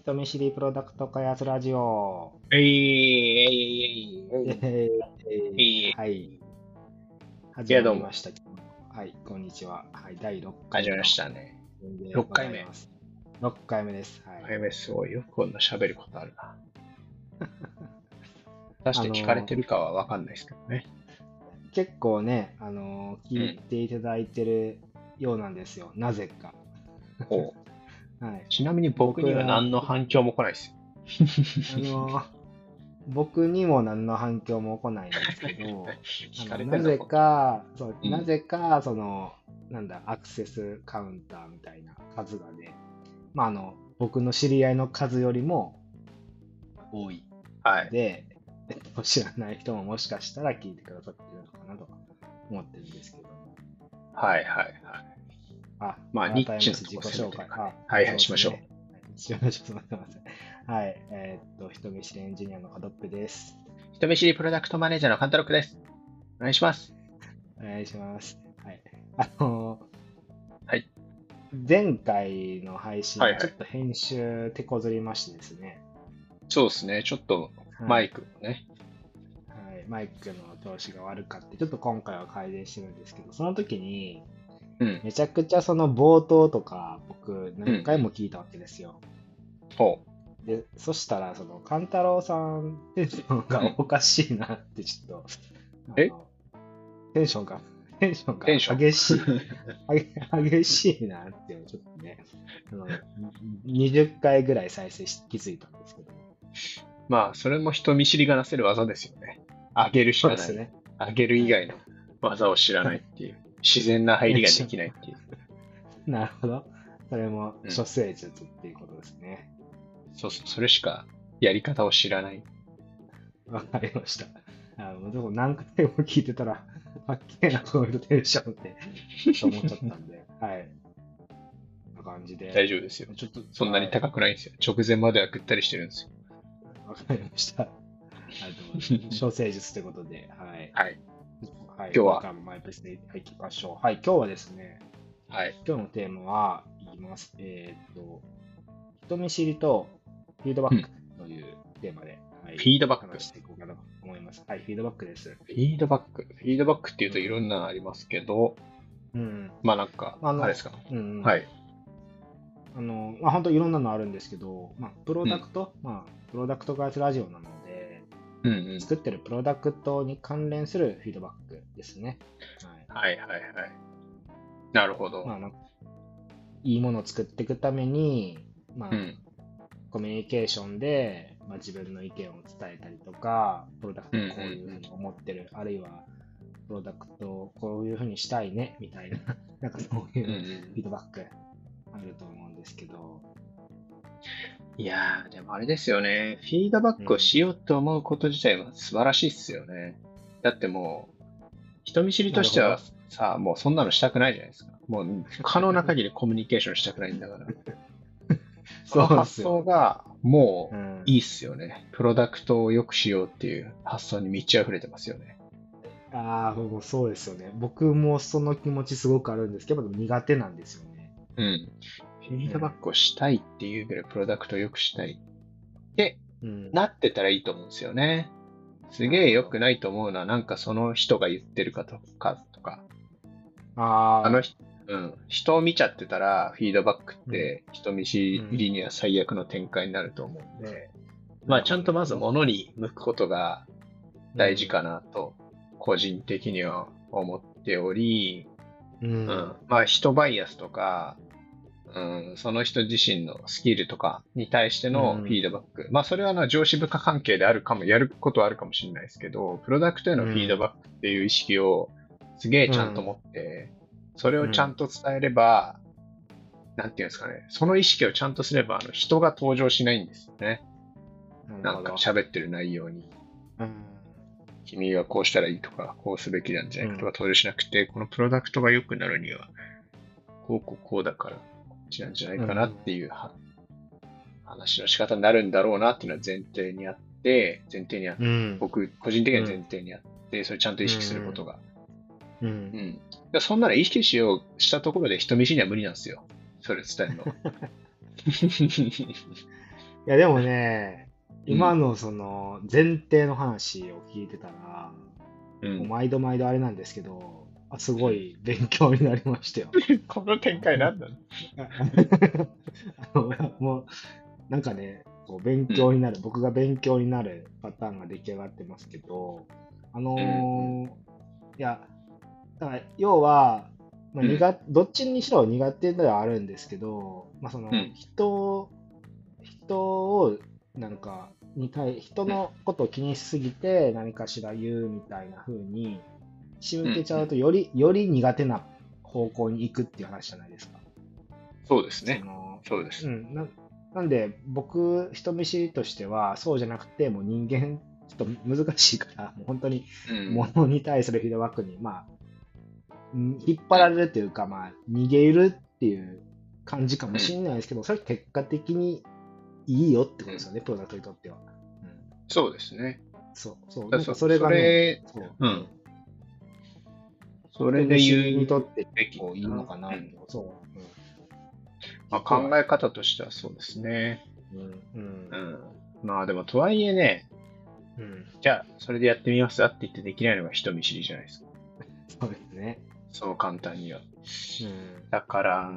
人見知りプロダクト開発ラジオ。えい、えい、えい、はい。始まりました。はい、こんにちは。はい、第6回始まりましたね。6回目。6回目です。はい。6回目すごいよ。こんな喋ることあるな。出して聞かれてるかはわかんないですけどね。結構ね、あのー聞いていただいてるようなんですよ。うんなぜか。はい。ちなみに僕には何の反響も来ないですよ。あのー僕にも何の反響も来ないんですけど、なぜか、そううんなぜか、その、なんだ、アクセスカウンターみたいな数がね、まあ、あの、僕の知り合いの数よりも多いはい。で、えっと、知らない人ももしかしたら聞いてくださってるのかなと思ってるんですけども。はい、はい、はい。あ、まあニッチなとこ自己紹介。攻めてるからねあはいはいしましょうねはいしましょう。すみません。はい。えーっと、人見知りエンジニアのカドッペです。人見知りプロダクトマネージャーのカンタロックです。お願いします。お願いします。はい。あのーはい。前回の配信、はいはいちょっと編集手こずりましてですね。そうですね。ちょっとはいマイクもね。はい、マイクの調子が悪かって、ちょっと今回は改善してるんですけど、その時に、うん。めちゃくちゃその冒頭とか、僕、何回も聞いたわけですよ。ほで、そしたら、その、カンタロウさん、テンションがおかしいなって、ちょっと、え？テンションが、テンションが激しい、激 激しいなって、ちょっとね、あの20回ぐらい再生し気づいたんですけど、う。まあ、それも人見知りがなせる技ですよね。上げるしかない。ね。上げる以外の技を知らないっていう。自然な入りができないっていう。なるほど。それも、うん処世術っていうことですね。そうそう、それしかやり方を知らない。わかりました。あのでも何回も聞いてたら、はっけえな、この人テンションって、と思っちゃったんで、はい。こんな感じで。大丈夫ですよ。ちょっと、そんなにはい高くないんですよ。直前まではぐったりしてるんですよ。わかりました。ありがとうございます。小生術ということで、はい。はい。はい、今日はマイペースではい行きましょう。はい、今日はですね、はい。今日のテーマは、言います。えーっと、人見知りとフィードバックというテーマで、はい、フィードバック話していこうかなと思います。はい、フィードバックです。フィードバック。フィードバックっていうといろんなのありますけど、うん。まあなんか、あのあれですか？うんうん、。はいい。あの、まあ、本当いろんなのあるんですけど、まあ、プロダクト、まあ、プロダクト開発ラジオなので、うんうん。作ってるプロダクトに関連するフィードバックですね。はい。はいはいはい。なるほど。まあ、いいものを作っていくために、まあ、うん。コミュニケーションで、まあ、自分の意見を伝えたりとか、プロダクトをこういうふうに思ってる、あるいは、プロダクトをこういうふうにしたいね、みたいな、なんかそういううんうんフィードバックあると思うんですけど、いやー、でもあれですよね。フィードバックをしようと思うこと自体は素晴らしいっすよね。だってもう、人見知りとしてはさ、もうそんなのしたくないじゃないですか。もう可能な限りコミュニケーションしたくないんだから。その発想がもう、うんいいっすよね。プロダクトを良くしようっていう発想に満ち溢れてますよね。ああ、そうですよね。僕もその気持ちすごくあるんですけど、苦手なんですよね。うん。フィードバックをしたいっていうぐらいプロダクトを良くしたい。ってうん。なってたらいいと思うんですよね。すげえ良くないと思うのは、なんかその人が言ってるかとか、とか、ああ、あの人、うん、人を見ちゃってたら、フィードバックって人見知りには最悪の展開になると思うんで、まあちゃんとまず物に向くことが大事かなと、個人的には思っており、うん。うん、まあ人バイアスとか、うん、その人自身のスキルとかに対してのうん。フィードバック。まあそれはな上司部下関係であるかも、やることはあるかもしれないですけど、プロダクトへのフィードバックっていう意識をすげえちゃんと持って、それをちゃんと伝えれば、なんていうんですかね、その意識をちゃんとすれば、あの人が登場しないんですよね。なんか喋ってる内容に。うん。君がこうしたらいいとか、こうすべきなんじゃないかとか登場しなくて、このプロダクトが良くなるには、こうこうこうだから、ちなんじゃないかなっていう、話の仕方になるんだろうなっていうのは前提にあって、前提にあって、うん。僕、個人的には前提にあって、それちゃんと意識することが。う。うんん。そんなら意識しようしたところで人見知りには無理なんですよ。それ伝えるの。いや、でもね、今のその前提の話を聞いてたら、うん毎度毎度あれなんですけど、あすごい勉強になりましたよ。この展開なんだあのもう、なんかね、こう勉強になる、僕が勉強になるパターンが出来上がってますけど、あのーいや、だから要は、まあうん。苦どっちにしろ苦手ではあるんですけど、まあ、そのうん。人、人をなんかに対人のことを気にしすぎて何かしら言うみたいな風に仕向けちゃうとより、より苦手な方向に行くっていう話じゃないですか。そうですねそ。のそうです。うん、ななんで僕人見知りとしてはそうじゃなくてもう人間ちょっと難しいから もう本当にうん物に対するフィードバックに、まあ、うん引っ張られるというか、まあ、逃げるっていう感じかもしれないですけど、それ結果的にいいよってことですよね、プロダクトにとっては。うん、そうですね。そう、そう。だなんかそれがね、そそう。うん。それで言うにとってべきこういいのかなうんそう。まあ、考え方としてはそうですね。うん。うん。ううん。ん。まあでも、とはいえね、うん。じゃあ、それでやってみます？って言ってできないのが人見知りじゃないですか。そうですね。そう簡単には。うん。だから、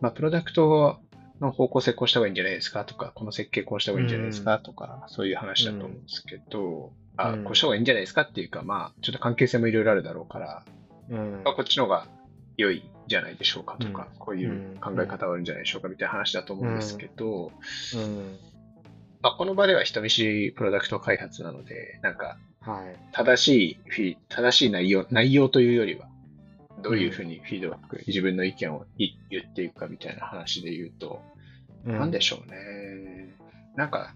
まあ、プロダクトの方向性こうした方がいいんじゃないですか？とか、この設計こうした方がいいんじゃないですか？とか、そういう話だと思うんですけど、あうんこうした方がいいんじゃないですか？っていうか、まあ、ちょっと関係性もいろいろあるだろうから、うん。まあ、こっちの方が良いんじゃないでしょうかとか、うん。こういう考え方はあるんじゃないでしょうかみたいな話だと思うんですけど、うん。まあ、この場では人見知りプロダクト開発なので、なんか、はい。正しいフィ、正しい内容、内容というよりは、どういうふうにフィードバック、自分の意見を言言っていくかみたいな話で言うと、なんでしょうね。なんか、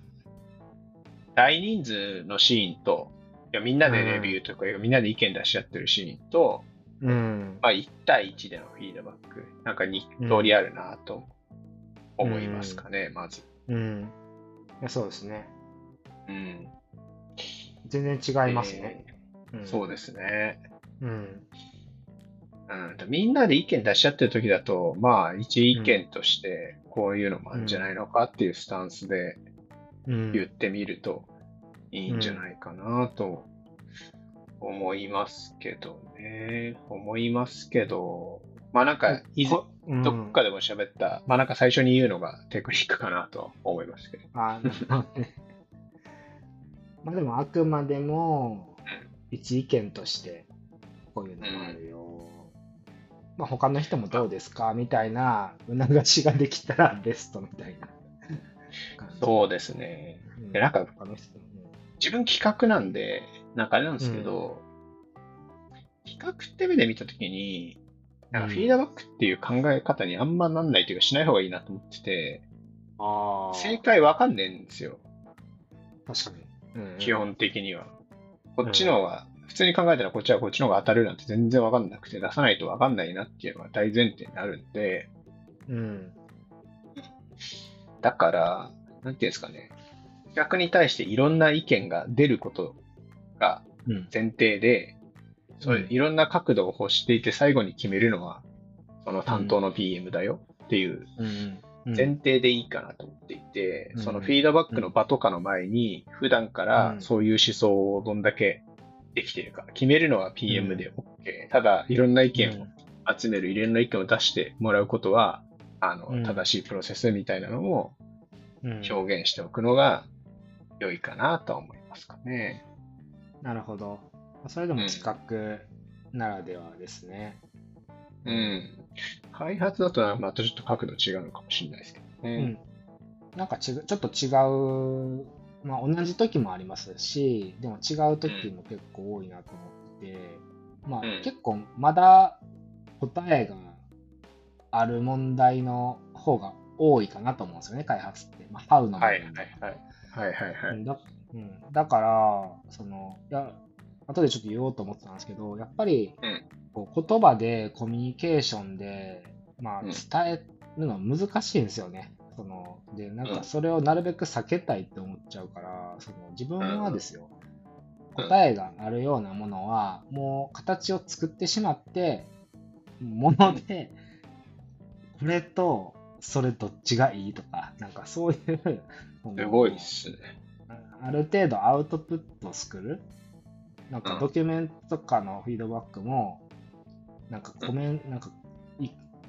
大人数のシーンと、いやみんなでレビューとか、みんなで意見出し合ってるシーンと、うん。まあ、1対1でのフィードバック、なんか2通りあるなと思いますかね、まず。うん。いやそうですね。うん。全然違いますね。えーそうですね。うん。うん、みんなで意見出し合ってる時だと、まあ、一意見として、こういうのもあるんじゃないのかっていうスタンスでうん。言ってみるといいんじゃないかなと思いますけどね。思いますけど、まあなんか、いずどっかでも喋った、まあなんか最初に言うのがテクニックかなと思いますけど。あなるほどね。まあでもあくまでも一意見としてこういうのもあるよ。まあ他の人もどうですか？みたいな促しができたらベストみたいな。そうですね。うん。でなんか他の人も自分企画なんで、なんかあれなんですけど、企画って目で見たときに、なんかフィードバックっていう考え方にあんまなんないというかしない方がいいなと思ってて、ああ。正解わかんねえんですよ、確かに。うん基。本的には。こっちの方が、普通に考えたらこっちはこっちの方が当たるなんて全然わかんなくて出さないとわかんないなっていうのが大前提になるんで、うん。だから、なんていうんですかね、企画に対していろんな意見が出ることがうん。前提で、そういううん。いろんな角度を欲していて最後に決めるのは、その担当の PM だよっていううん。前提でいいかなと思っていて、うん。そのフィードバックの場とかの前に、普段からうん。そういう思想をどんだけできているか、決めるのは PM で OK。ただ、いろんな意見を集める、いろんな意見を出してもらうことは、あの、うん。正しいプロセスみたいなのをうん。表現しておくのが良いかなとは思いますかね。なるほど。それでも企画ならではですね。うん。開発だとはまたちょっと角度違うのかもしれないですけどうね。ん。なんかちぐちょっと違う、まあ同じ時もありますし、でも違う時も結構多いなと思ってて、まあうん結構まだ答えがある問題の方が多いかなと思うんですよね、開発って。まあ、How の部分はいはいはい。はいはいはい。うん、だから、その、いや、後でちょっと言おうと思ってたんですけど、やっぱり、うん。こう言葉でコミュニケーションで、まあ、うん。伝えるの難しいんですよね。その、で、なんうん。かそれをなるべく避けたいって思っちゃうから、その自分はですよ、うん。答えがあるようなものは、もう形を作ってしまって、もので、これとそれどっちがいいとか、なんかそういう、すごいっすね。ある程度アウトプットを作る？なんかドキュメントとかのフィードバックも、なんかコメント、なんかい、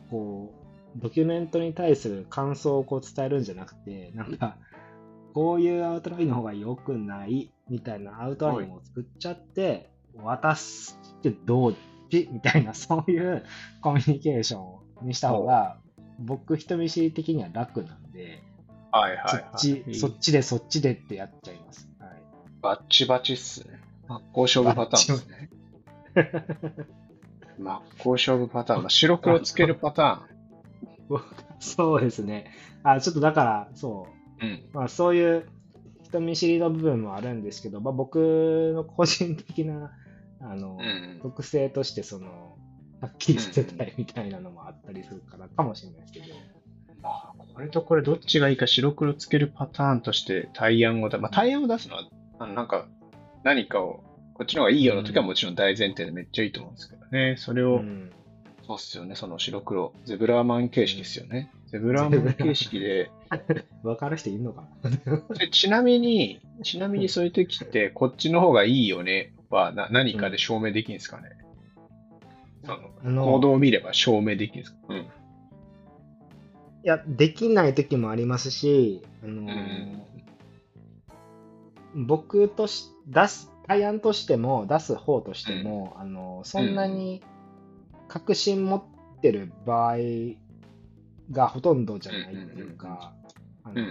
こう、ドキュメントに対する感想をこう伝えるんじゃなくて、なんか、こういうアウトラインの方が良くないみたいなアウトラインを作っちゃって、渡してどっち？みたいな、そういうコミュニケーションにした方が、僕人見知り的には楽なんで、はいはい、そはい。っち、そっちでそっちでってやっちゃいます。はい。バッチバチっすね。真っ向勝負パターンですね。真っ向勝負パターン。まあ、白黒つけるパタ そうですね。あ、ちょっとだから、そう、ーン。うん。まあそういう人見知りの部分もあるんですけど、まあ僕の個人的な、あの、うん特性として、その、はっきり捨てたいみたいなのもあったりするからかもしれないですけど。まあ、これとこれどっちがいいか白黒つけるパターンとして対案をだ、まあ、対案を出すのは、あのなんか、何かを、こっちの方がいいよの時はもちろん大前提でめっちゃいいと思うんですけどね。それを、うんそうっすよね、その白黒。ゼブラーマン形式ですよね。ゼブラーマン形式で、わかる人いるのかな？でちなみに、ちなみにそういう時って、こっちの方がいいよねはな何かで証明できるんですかね、そのあの行動を見れば証明できるんですか？うん。いや、できない時もありますし、あのうん。僕とし出す、対案としても、出す方としても、あのそんなに確信持ってる場合がほとんどじゃないっていうか、あの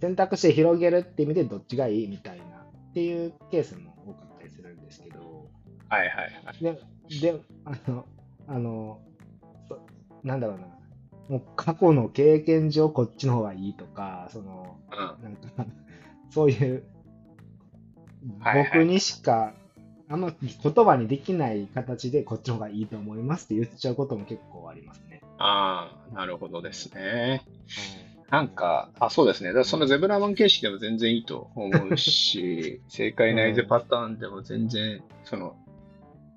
選択肢広げるって意味でどっちがいいみたいなっていうケースも多かったりするんですけど、はいはいはい。で、で、あの、あの、そなんだろうな、もう過去の経験上こっちの方がいいとか、その、うんなんか、そういう、はいはい僕にしか、あんま言葉にできない形でこっちの方がいいと思いますって言っちゃうことも結構ありますね。ああ、なるほどですね。なんか、あ、そうですね。だからそのゼブラーマン形式でも全然いいと思うし、正解内図パターンでも全然、その、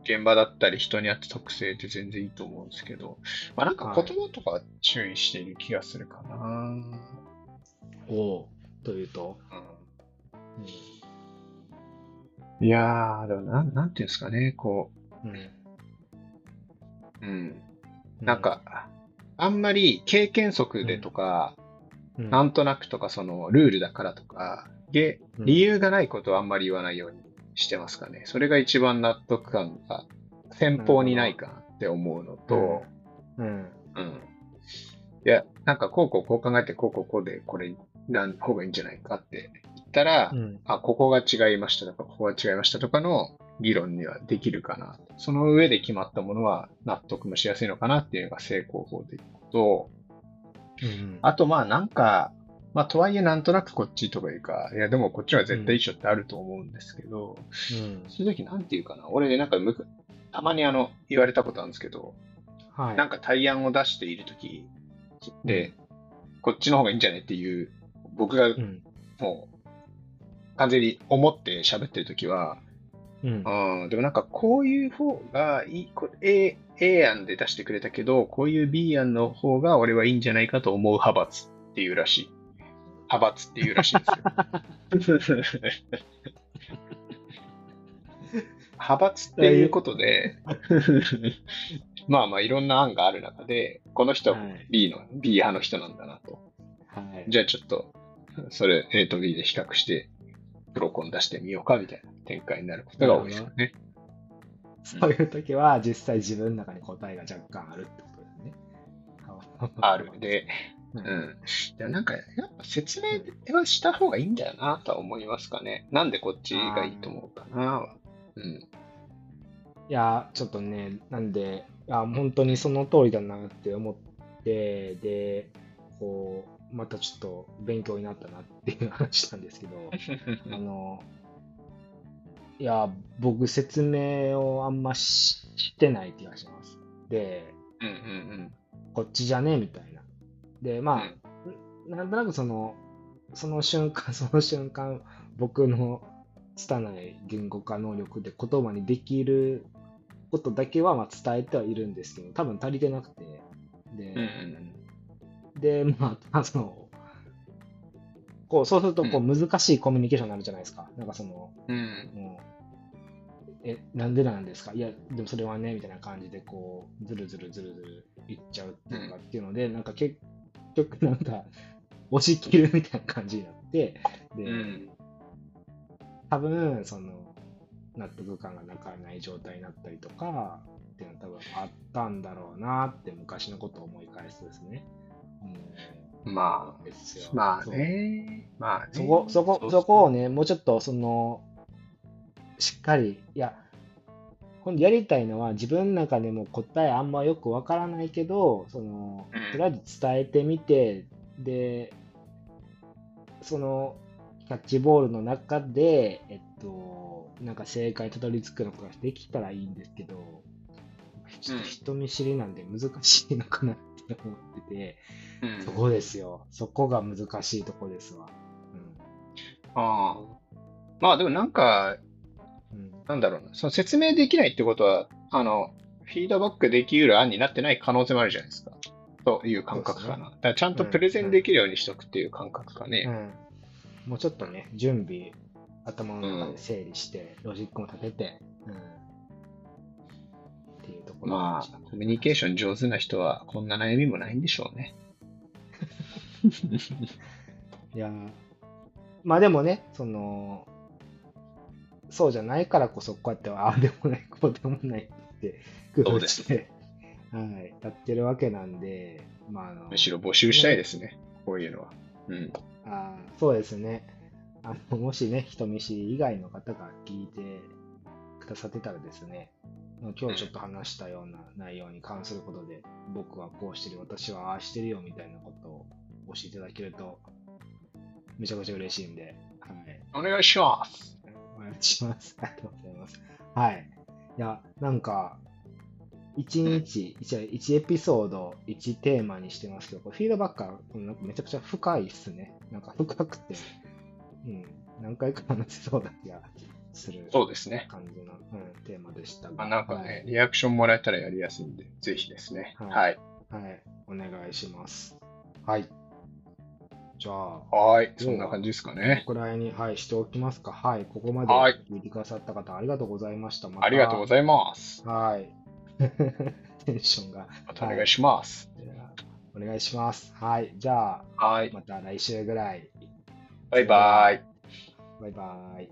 現場だったり人によって特性って全然いいと思うんですけど、まあなんか言葉とかは注意している気がするかな。おうというと、うん。いやー、でもなん、なんていうんですかね、こう。ん。うん。う、うん。なん、か、あんまり経験則でとか、うん。なんとなくとか、その、ルールだからとか、で、うん。理由がないことはあんまり言わないようにしてますかね。それが一番納得感が、先方にないかなって思うのと、うん、うん。いや、なんか、こうこうこう考えて、こうこうこうで、これ、なん方がいいんじゃないかって言ったら、うん、あ、ここが違いましたとか、ここが違いましたとかの議論にはできるかな。その上で決まったものは納得もしやすいのかなっていうのが成功法でいくと、うん、あとまあなんか、まあとはいえなんとなくこっちとかいうか、いやでもこっちは絶対一緒ってあると思うんですけど、うん、そういう時なんていうかな、俺なんかむくたまにあの言われたことあるんですけど、はい。なんか対案を出している時で、こっちの方がいいんじゃないっていう、僕がうん、もう完全に思って喋ってる時は、うん、うん、でもなんかこういう方がいい、こ A, A 案で出してくれたけど、こういう B 案の方が俺はいいんじゃないかと思う派閥っていうらしい。派閥っていうらしいですよ。派閥っていうことで、まあまあいろんな案がある中で、この人ははい B の、B 派の人なんだなと。はい。じゃあちょっと、それ A と B で比較して、プロコン出してみようかみたいな展開になることが多いですよね。そういう時は実際自分の中に答えが若干あるってことですね。ある。で、う。うんん。でもなんか、やっぱ説明はした方がいいんだよなとは思いますかね。なんでこっちがいいと思うかな。うん。いや、ちょっとね、なんで、いや、本当にその通りだなって思って、で、こう、またちょっと勉強になったなっていう話なんですけど、あの、いや、僕説明をあんまししてない気がします。で、うんうんこっちじゃね？みたいな。で、まあ、なんとなくその、その瞬間、その瞬間、僕の拙い言語化能力で言葉にできることだけはまあ伝えてはいるんですけど、多分足りてなくて。で、うんうんで、まあ、その、こう、そうすると、こう、難しいコミュニケーションになるじゃないですか。なんかその、うん。もう、え、なんでなんですか？いや、でもそれはね、みたいな感じで、こう、ずるずるずるずるいっちゃうっていうか、っていうので、なんか結局、なんか、押し切るみたいな感じになって、で、うん。多分、その、納得感がなかない状態になったりとか、っていうのは多分あったんだろうなって昔のことを思い返すとですね。うん、まですよあ、まあね。まあね。そこ、そこ、そこをね、もうちょっと、その、しっかり、いや、今度やりたいのは、自分の中でも答えあんまよくわからないけど、そのうん、とりあえず伝えてみて、で、その、キャッチボールの中で、えっと、なんか正解にたどり着くのができたらいいんですけど、ちょっと人見知りなんで難しいのかなって思ってて、うんそこですよ。そこが難しいとこですわ。ああ。まあでもなんか、うん。うんなんだろうな。その説明できないってことは、あの、フィードバックできる案になってない可能性もあるじゃないですか。という感覚かな。だからちゃんとプレゼンできるようにしとくっていう感覚かね。うん、もうちょっとね、準備、頭の中で整理して、ロジックも立てて、うん。っていうところまあ、コミュニケーション上手な人はこんな悩みもないんでしょうね。いやーまあでもね、その、そうじゃないからこそ、こうやって、ああでもない、こうでもないって、工夫そうですして、はい、やってるわけなんで、まあ、あの、むしろ募集したいですね。こういうのは。うん。あーそうですね。あのもしね、人見知り以外の方が聞いてくださってたらですね、今日ちょっと話したような内容に関することで、僕はこうしてる、私はああしてるよみたいなことを教えていただけると、めちゃくちゃ嬉しいんで、はい。お願いします。お願いします。ありがとうございます。はい。いや、なんか、1日、1, 1エピソード、1テーマにしてますけど、これフィードバックがなんかめちゃくちゃ深いっすね。なんか深くて、うん、何回か話せそうな気がするそうですね。感じの、うん、テーマでしたが。まあ、なんかね、リアクションもらえたらやりやすいんで、ぜひですね。はいはい。はい。はい。お願いします。はい。じゃあ、はい。そんな感じですかね。ここら辺に、はい、しておきますか。はい。ここまではい聞いてくださった方、ありがとうございました。またありがとうございます。はい。テンションが。またお願いします。ではお願いします。はい。じゃあ、はい。また来週ぐらい。バイバイ。バイバイ。